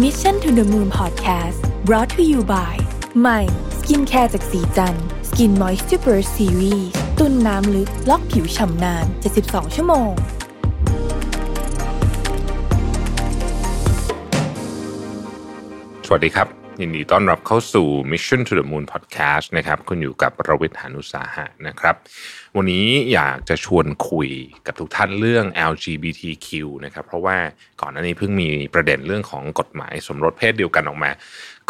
Mission to the Moon Podcast brought to you by ใหม่ skincare จากศรีจันทร์ Skin Moisture Burst Series ตุนน้ำลึกล็อกผิวฉ่ำนาน 72 ชั่วโมง สวัสดีครับ ยินดีต้อนรับเข้าสู่ Mission to the Moon Podcast นะครับคุณอยู่กับรวิศ หาญอุตสาหะนะครับ วันนี้อยากจะชวนคุยกับทุกท่านเรื่อง LGBTQ นะครับ เพราะว่าก่อนหน้านี้เพิ่งมีประเด็นเรื่องของกฎหมายสมรสเพศเดียวกันออกมา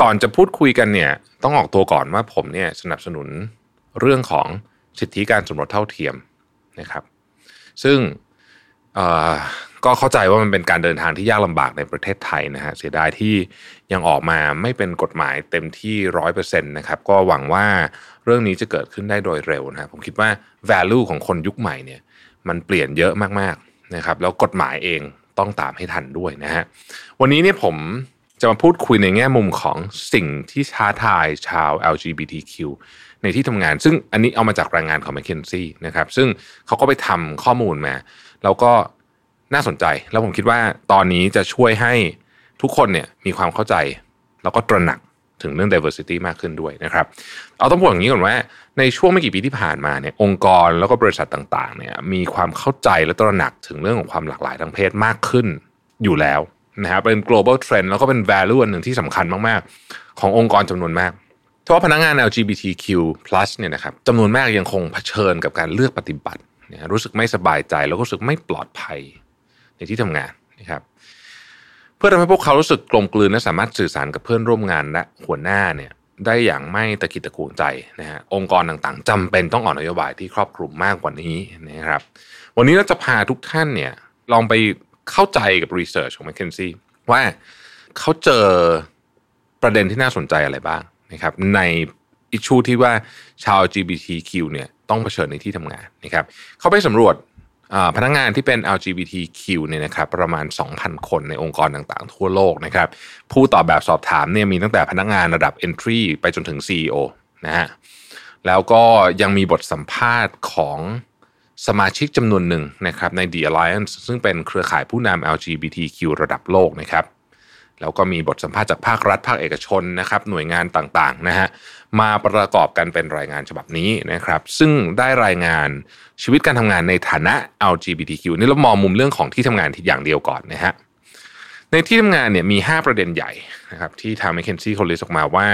ก่อนจะพูดคุยกันเนี่ยต้องออกตัวก่อนว่าผมเนี่ยสนับสนุนเรื่องของสิทธิการสมรสเท่าเทียมนะครับ ซึ่ง ก็เข้าใจว่ามันเป็นการเดินทางที่ยากลำบากในประเทศไทยนะฮะเสียดายที่ยังออกมาไม่เป็นกฎหมายเต็มที่ร้อยเปอร์เซ็นต์นะครับก็หวังว่าเรื่องนี้จะเกิดขึ้นได้โดยเร็วนะผมคิดว่า value ของคนยุคใหม่เนี่ยมันเปลี่ยนเยอะมากๆนะครับแล้วกฎหมายเองต้องตามให้ทันด้วยนะฮะวันนี้เนี่ยผมจะมาพูดคุยในแง่มุมของสิ่งที่ท้าทายชาว LGBTQ ในที่ทำงาน ซึ่งอันนี้เอามาจากรายงานของ McKinsey นะครับซึ่งเขาก็ไปทำข้อมูลมา แล้วก็ น่าสนใจ แล้วผมคิดว่าตอนนี้จะช่วยให้ทุกคนเนี่ยมีความเข้าใจ แล้วก็ตระหนักถึงเรื่อง diversity มากขึ้นด้วยนะครับ เอาต้องบอกอย่างนี้ก่อนว่า ในช่วงไม่กี่ปีที่ผ่านมาเนี่ยองค์กรแล้วก็บริษัทต่างๆเนี่ยมีความเข้าใจและตระหนักถึงเรื่องของความหลากหลายทางเพศมากขึ้นอยู่แล้วนะครับเป็น global trend แล้วก็เป็น value อันหนึ่งที่สำคัญมากๆ ขององค์กรจำนวนมากเพราะว่าพนักงาน LGBTQ+ เนี่ยนะครับจำนวนมากยังคงเผชิญกับการเลือกปฏิบัติรู้สึกไม่สบายใจแล้วก็รู้สึกไม่ปลอดภัย ในที่ทำงานนะครับเพื่อทำให้พวกเขารู้สึกกลมกลืนและสามารถสื่อสารกับเพื่อนร่วมงานและหัวหน้าเนี่ยได้อย่างไม่ตะกิดตะกวงใจนะฮะองค์กรต่างๆจำเป็นต้องออกนโยบายที่ครอบคลุมมากกว่านี้นะครับ วันนี้เราจะพาทุกท่านเนี่ยลองไปเข้าใจกับรีเสิร์ชของ McKinsey ว่าเขาเจอประเด็นที่น่าสนใจอะไรบ้างนะครับ ในอิชชูที่ว่าชาว LGBTQ เนี่ยต้องเผชิญในที่ทำงานนะครับเขาไปสำรวจ พนักงงานที่เป็น LGBTQ เนี่ยนะครับประมาณ 2,000 คนในองค์กรต่างๆ ทั่วโลกนะครับผู้ตอบแบบสอบถามเนี่ยมีตั้งแต่พนักงานระดับ Entry ไปจนถึง CEO นะฮะแล้วก็ยังมีบทสัมภาษณ์ของสมาชิกจำนวนหนึ่งนะครับใน The Alliance ซึ่งเป็นเครือข่ายผู้นำ LGBTQ ระดับโลกนะครับ แล้วก็มีบทสัมภาษณ์จากภาครัฐภาคเอกชนนะครับหน่วยงานต่างๆนะฮะมาประกอบกันเป็นรายงานฉบับนี้นะครับซึ่งได้รายงานชีวิตการทำงานในฐานะ LGBTQ นี่เรามองมุมเรื่องของที่ทำงานที่อย่างเดียวก่อนนะฮะในที่ทำงานเนี่ยมี 5 ประเด็นใหญ่นะครับที่ทาง McKinsey เขา list ออกมาว่า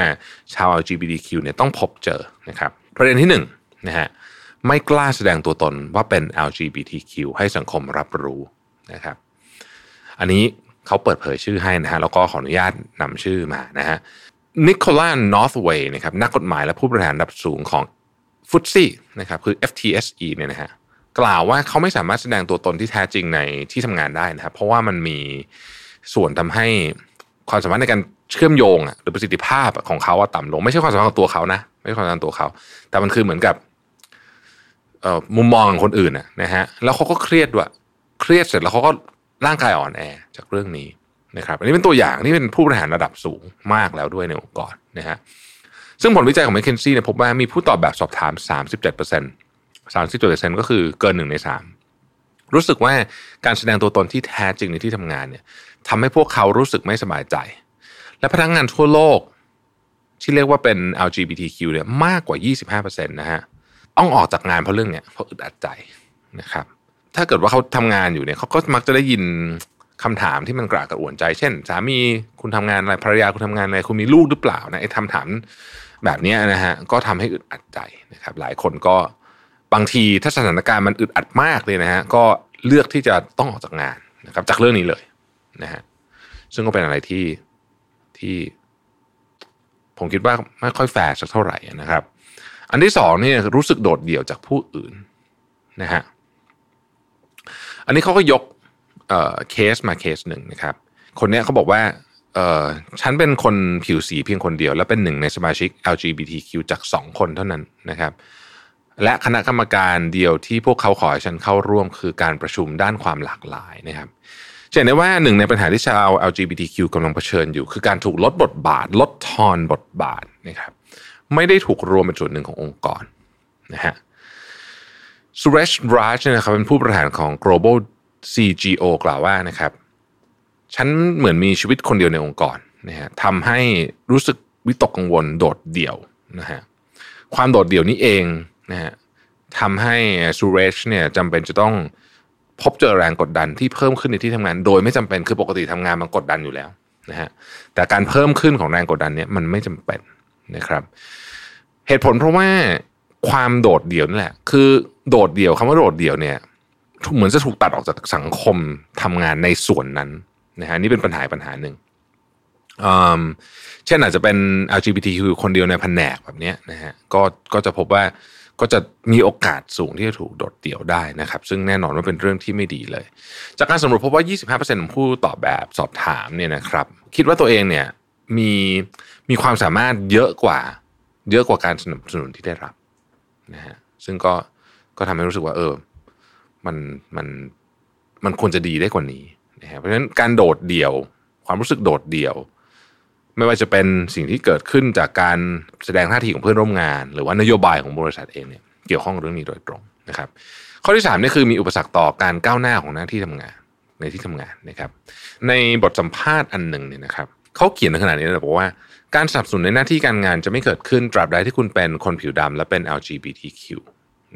ชาว LGBTQ เนี่ยต้องพบเจอนะครับประเด็นที่1 นะฮะไม่กล้าแสดงตัวตนว่าเป็น LGBTQ ให้สังคมรับรู้นะครับอันนี้ เขาเปิดเผยชื่อให้นะฮะแล้วก็ขออนุญาตนำชื่อมานะฮะนิโคลันนอร์ทเวย์นะครับนักกฎหมายและผู้บริหารระดับสูงของ FTSE นะครับคือ FTSE เนี่ยนะฮะกล่าวว่าเขาไม่สามารถแสดงตัวตนที่แท้จริงในที่ทำงานได้นะครับเพราะว่ามันมีส่วนทำให้ความสามารถในการเชื่อมโยงหรือประสิทธิภาพของเขาต่ำลง ไม่ใช่ความสามารถของตัวเขานะ ไม่ใช่ความสามารถตัวเขา แต่มันคือเหมือนกับมุมมองของคนอื่นนะฮะแล้วเขาก็เครียดด้วยเครียดเสร็จแล้วเขาก็ ร่างกายอ่อนแอจากเรื่องนี้นะครับอันนี้เป็นตัวอย่างนี่เป็นผู้บริหารระดับสูงมากแล้วด้วยในองค์กรนะฮะซึ่งผลวิจัยของ m c k เคนซี่เนี่ยพบว่ามีผู้ตอบแบบสอบถาม 37% 37%ก็คือเกินหนึ่งในสามรู้สึกว่าการแสดงตัวตนที่แท้จริงในที่ทำงานเนี่ยทำให้พวกเขารู้สึกไม่สบายใจ และพนักงงานทั่วโลก ที่เรียกว่าเป็น LGBTQ เนี่ยมากกว่า 25%นะฮะต้องออกจากงานเพราะเรื่องเนี้ยเพราะอึดอัดใจนะครับ ถ้าเกิดว่าเขาทำงานอยู่เนี่ยเขาก็มักจะได้ยินคำถามที่มันกระกระอ่วนใจ เช่น สามีคุณทำงานอะไรภรรยาคุณทำงานอะไรคุณมีลูกหรือเปล่านะไอ้คำถามแบบนี้นะฮะก็ทำให้อึดอัดใจนะครับ หลายคนก็บางทีถ้าสถานการณ์มันอึดอัดมากเลยนะฮะก็เลือกที่จะต้องออกจากงานนะครับ จากเรื่องนี้เลยนะฮะซึ่งก็เป็นอะไรที่ที่ผมคิดว่าไม่ค่อยแฟร์สักเท่าไหร่นะครับ อันที่สองนี่รู้สึกโดดเดี่ยวจากผู้อื่นนะฮะ อันนี้เขาก็ยกเคสมาเคสหนึ่งนะครับ คนนี้เขาบอกว่าเออฉันเป็นคนผิวสีเพียงคนเดียว และเป็นหนึ่งในสมาชิก LGBTQ จากสองคนเท่านั้นนะครับ และคณะกรรมการเดียวที่พวกเขาขอให้ฉันเข้าร่วมคือการประชุมด้านความหลากหลายนะครับเห็นได้ว่าหนึ่งในปัญหาที่ชาว LGBTQ กำลังเผชิญอยู่ คือการถูกลดบทบาท ลดทอนบทบาทนะครับ ไม่ได้ถูกรวมเป็นส่วนหนึ่งขององค์กรนะฮะ สุเรชราชนะครับเป็นผู้บริหารของ global CGO กล่าวว่านะครับ ฉันเหมือนมีชีวิตคนเดียวในองค์กรนะฮะทำให้รู้สึกวิตกกังวลโดดเดี่ยวนะฮะความโดดเดี่ยวนี้เองนะฮะทำให้ซูเรชเนี่ยจำเป็นจะต้องพบเจอแรงกดดันที่เพิ่มขึ้นในที่ทำงาน โดยไม่จำเป็นคือปกติทำงานมันกดดันอยู่แล้วนะฮะแต่การเพิ่มขึ้นของแรงกดดันเนี่ยมันไม่จำเป็นนะครับ เหตุผลเพราะว่าความโดดเดี่ยวนี่แหละ คือ โดดเดี่ยวคำว่าโดดเดี่ยวเนี่ยเหมือนจะถูกตัดออกจากสังคมทำงานในส่วนนั้นนะฮะนี่เป็นปัญหาปัญหาหนึ่งเช่นอาจจะเป็น LGBTQ คนเดียวในแผนกแบบนี้นะฮะก็ก็จะพบว่าก็จะมีโอกาสสูงที่จะถูกโดดเดี่ยวได้นะครับ ซึ่งแน่นอนว่าเป็นเรื่องที่ไม่ดีเลย จากการสำรวจพบว่า 25%ของผู้ตอบแบบสอบถามเนี่ยนะครับ คิดว่าตัวเองเนี่ยมีมีความสามารถเยอะกว่า เยอะกว่าการสนับสนุนที่ได้รับนะฮะซึ่งก็ ก็ทำให้รู้สึกว่า เออ มันมันมันควรจะดีได้กว่านี้นะฮะเพราะฉะนั้นการโดดเดี่ยว ความรู้สึกโดดเดี่ยว ไม่ว่าจะเป็นสิ่งที่เกิดขึ้นจากการแสดงท่าทีของเพื่อนร่วมงาน หรือว่านโยบายของบริษัทเองเนี่ยเกี่ยวข้องเรื่องนี้โดยตรงนะครับ ข้อที่3นี่คือมีอุปสรรคต่อการก้าวหน้าของหน้าที่ทำงานในที่ทำงานนะครับ ในบทสัมภาษณ์อันหนึ่งเนี่ยนะครับเขาเขียนในขนาดนี้เลยบอกว่าการสับสนุนในหน้าที่การงานจะไม่เกิดขึ้นตราบใดที่คุณเป็นคนผิวดำและเป็น LGBTQ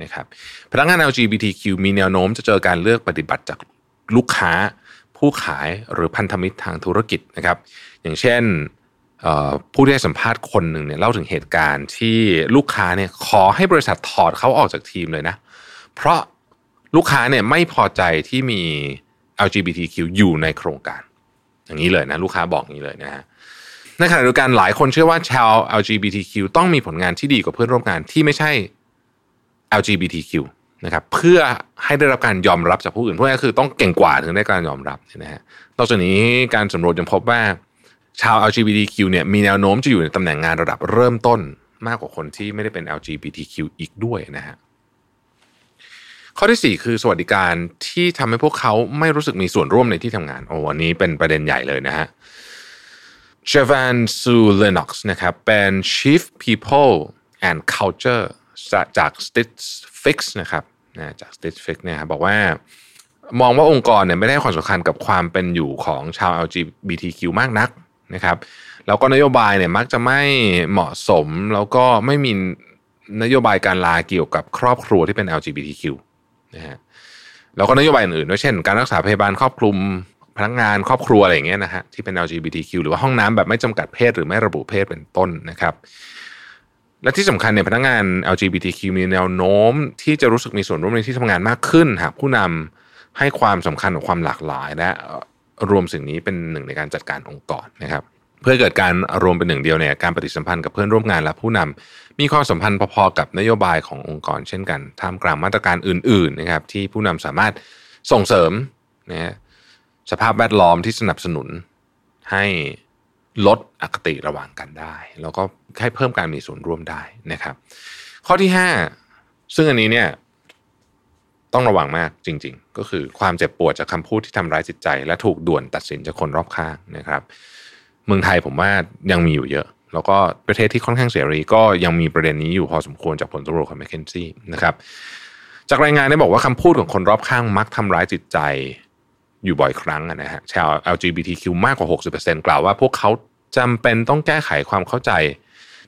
นะครับพนักงาน LGBTQ มีแนวโน้มจะเจอการเลือกปฏิบัติจากลูกค้า ผู้ขายหรือพันธมิตรทางธุรกิจนะครับ อย่างเช่นผู้ที่ให้สัมภาษณ์คนหนึ่งเนี่ยเล่าถึงเหตุการณ์ที่ลูกค้าเนี่ยขอให้บริษัทถอดเขาออกจากทีมเลยนะ เพราะลูกค้าเนี่ยไม่พอใจที่มี LGBTQ อยู่ในโครงการ อย่างนี้เลยนะ ลูกค้าบอกอย่างนี้เลยนะฮะในขณะเดียวกันหลายคนเชื่อว่าชาว LGBTQ ต้องมีผลงานที่ดีกว่าเพื่อนร่วมงานที่ไม่ใช่ LGBTQ นะครับเพื่อให้ได้รับการยอมรับจากผู้อื่นเพราะนั่นคือต้องเก่งกว่าถึงได้การยอมรับนะฮะนอกจากนี้การสำรวจยังพบว่าชาว LGBTQ เนี่ยมีแนวโน้มจะอยู่ในตำแหน่งงานระดับเริ่มต้นมากกว่าคนที่ไม่ได้เป็น LGBTQ อีกด้วยนะฮะข้อที่ 4 คือสวัสดิการที่ทำให้พวกเขาไม่รู้สึกมีส่วนร่วมในที่ทำงานโอ้วันนี้เป็นประเด็นใหญ่เลยนะฮะเชฟานซูเลน็อกส์นะครับเป็น Chief People and Culture จาก Stitch Fix นะครับนะจาก Stitch Fix เนี่ยบอกว่ามองว่าองค์กรเนี่ยไม่ได้ความสำคัญกับความเป็นอยู่ของชาว LGBTQ มากนักนะครับแล้วก็นโยบายเนี่ยมักจะไม่เหมาะสมแล้วก็ไม่มีนโยบายการลาเกี่ยวกับครอบครัวที่เป็น LGBTQ นะฮะแล้วก็นโยบายอื่นๆด้วยเช่น การรักษาพยาบาลครอบคลุมพนักงานครอบครัวอะไรอย่างเงี้ยนะฮะที่เป็น LGBTQ หรือว่าห้องน้ำแบบไม่จำกัดเพศหรือไม่ระบุเพศเป็นต้นนะครับ และที่สำคัญเนี่ยพนักงาน LGBTQ มีแนวโน้ม ที่จะรู้สึกมีส่วนร่วมในที่ทำงานมากขึ้น หากผู้นำให้ความสำคัญกับความหลากหลาย และรวมสิ่งนี้เป็นหนึ่งในการจัดการองค์กรนะครับ เพื่อเกิดการรวมเป็นหนึ่งเดียวเนี่ยการปฏิสัมพันธ์กับเพื่อนร่วมงานและผู้นำมีความสัมพันธ์พอๆกับนโยบายขององค์กร เช่นกันท่ามกลางมาตรการอื่น ๆนะครับ ที่ผู้นำสามารถส่งเสริมนะสภาพแวดล้อมที่สนับสนุนให้ ลดอคติระหว่างกันได้ แล้วก็ให้เพิ่มการมีส่วนร่วมได้นะครับ ข้อที่ 5 ซึ่งอันนี้เนี่ยต้องระวังมากจริง ๆ ก็คือความเจ็บปวดจากคำพูดที่ทำร้ายจิตใจ และถูกด่วนตัดสินจากคนรอบข้างนะครับ เมืองไทยผมว่ายังมีอยู่เยอะ แล้วก็ประเทศที่ค่อนข้างเสรีก็ยังมีประเด็นนี้อยู่พอสมควรจากผลสำรวจของแมคเคนซี่นะครับจากรายงานได้บอกว่าคำพูดของคนรอบข้างมักทำร้ายจิตใจ อยู่บ่อยครั้งนะฮะชาว LGBTQ มากกว่า 60%กล่าวว่าพวกเขาจำเป็นต้องแก้ไขความเข้าใจ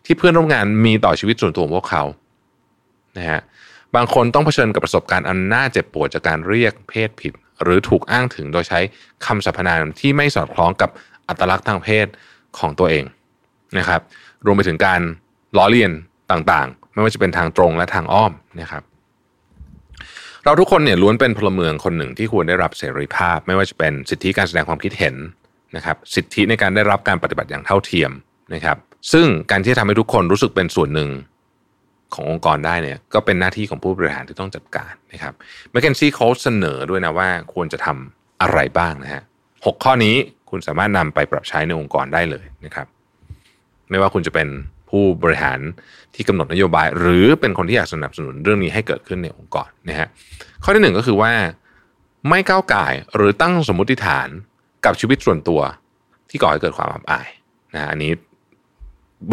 ที่เพื่อนร่วมงานมีต่อชีวิตส่วนตัวของพวกเขานะฮะบางคนต้องเผชิญกับประสบการณ์อันน่าเจ็บปวดจากการเรียกเพศผิด หรือถูกอ้างถึงโดยใช้คำสรรพนามที่ไม่สอดคล้องกับอัตลักษณ์ทางเพศของตัวเองนะครับ รวมไปถึงการล้อเลียนต่างๆ ไม่ว่าจะเป็นทางตรงและทางอ้อมนะครับ เราทุกคนเนี่ยล้วนเป็นพลเมืองคนหนึ่งที่ควรได้รับเสรีภาพ ไม่ว่าจะเป็นสิทธิการแสดงความคิดเห็นนะครับ สิทธิในการได้รับการปฏิบัติอย่างเท่าเทียมนะครับ ซึ่งการที่ทำให้ทุกคนรู้สึกเป็นส่วนหนึ่งขององค์กรได้เนี่ยก็เป็นหน้าที่ของผู้บริหารที่ต้องจัดการนะครับแมคเคนซี่เขาเสนอด้วยนะว่าควรจะทำอะไรบ้างนะฮะหข้อนี้คุณสามารถนำไปปรับใช้ในองค์กรได้เลยนะครับ ไม่ว่าคุณจะเป็น ผู้บริหารที่กำหนดนโยบาย หรือเป็นคนที่อยากสนับสนุนเรื่องนี้ให้เกิดขึ้นในองค์กรนะฮะข้อที่หนึ่งก็คือว่า ไม่ก้าวไก่หรือตั้งสมมติฐานกับชีวิตส่วนตัว ที่ก่อให้เกิดความอับอายนะอันนี้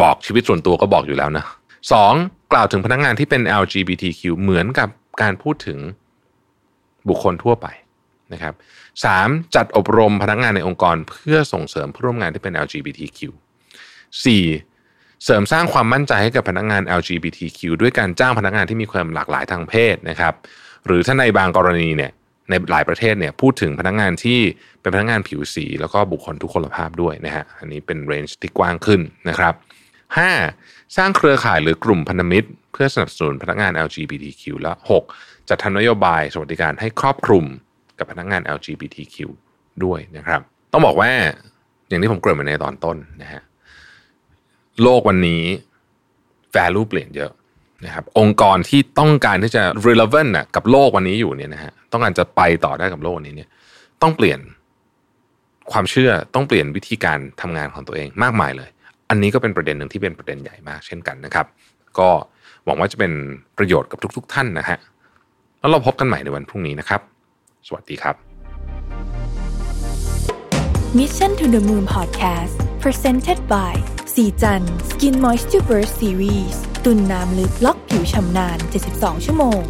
บอกชีวิตส่วนตัวก็บอกอยู่แล้วนะสองกล่าวถึงพนักงงานที่เป็น LGBTQ เหมือนกับการพูดถึงบุคคลทั่วไปนะครับสามจัดอบรมพนักงานในองค์กร เพื่อส่งเสริมผู้ร่วมงานที่เป็น LGBTQ สี่ เสริมสร้างความมั่นใจให้กับพนักงาน LGBTQ ด้วยการจ้างพนักงานที่มีความหลากหลายทางเพศนะครับ หรือถ้าในบางกรณีเนี่ยในหลายประเทศเนี่ยพูดถึงพนักงานที่เป็นพนักงานผิวสี แล้วก็บุคคลทุกคนภาพด้วยนะฮะอันนี้เป็นเรนจ์ที่กว้างขึ้นนะครับ 5. สร้างเครือข่ายหรือกลุ่มพันธมิตร เพื่อสนับสนุนพนักงาน LGBTQ และ 6. จัดทำนโยบายสวัสดิการให้ครอบคลุมกับพนักงาน LGBTQ ด้วยนะครับ ต้องบอกว่าอย่างที่ผมเกริ่นไปในตอนต้นนะฮะ โลกวันนี้ value เปลี่ยนเยอะนะครับองค์กรที่ต้องการที่จะ relevant นะกับโลกวันนี้อยู่เนี่ยนะฮะต้องการจะไปต่อได้กับโลกวันนี้เนี่ย ต้องเปลี่ยนความเชื่อต้องเปลี่ยนวิธีการทำงานของตัวเองมากมายเลย อันนี้ก็เป็นประเด็นหนึ่งที่เป็นประเด็นใหญ่มากเช่นกันนะครับ ก็หวังว่าจะเป็นประโยชน์กับทุก ๆ ท่านนะฮะแล้วเราพบกันใหม่ในวันพรุ่งนี้นะครับ สวัสดีครับ Mission to the Moon Podcast Presented by สีจัน Skin Moisture Burst Series ตุ่นน้ำลึกล็อกผิวชำนาน 72 ชั่วโมง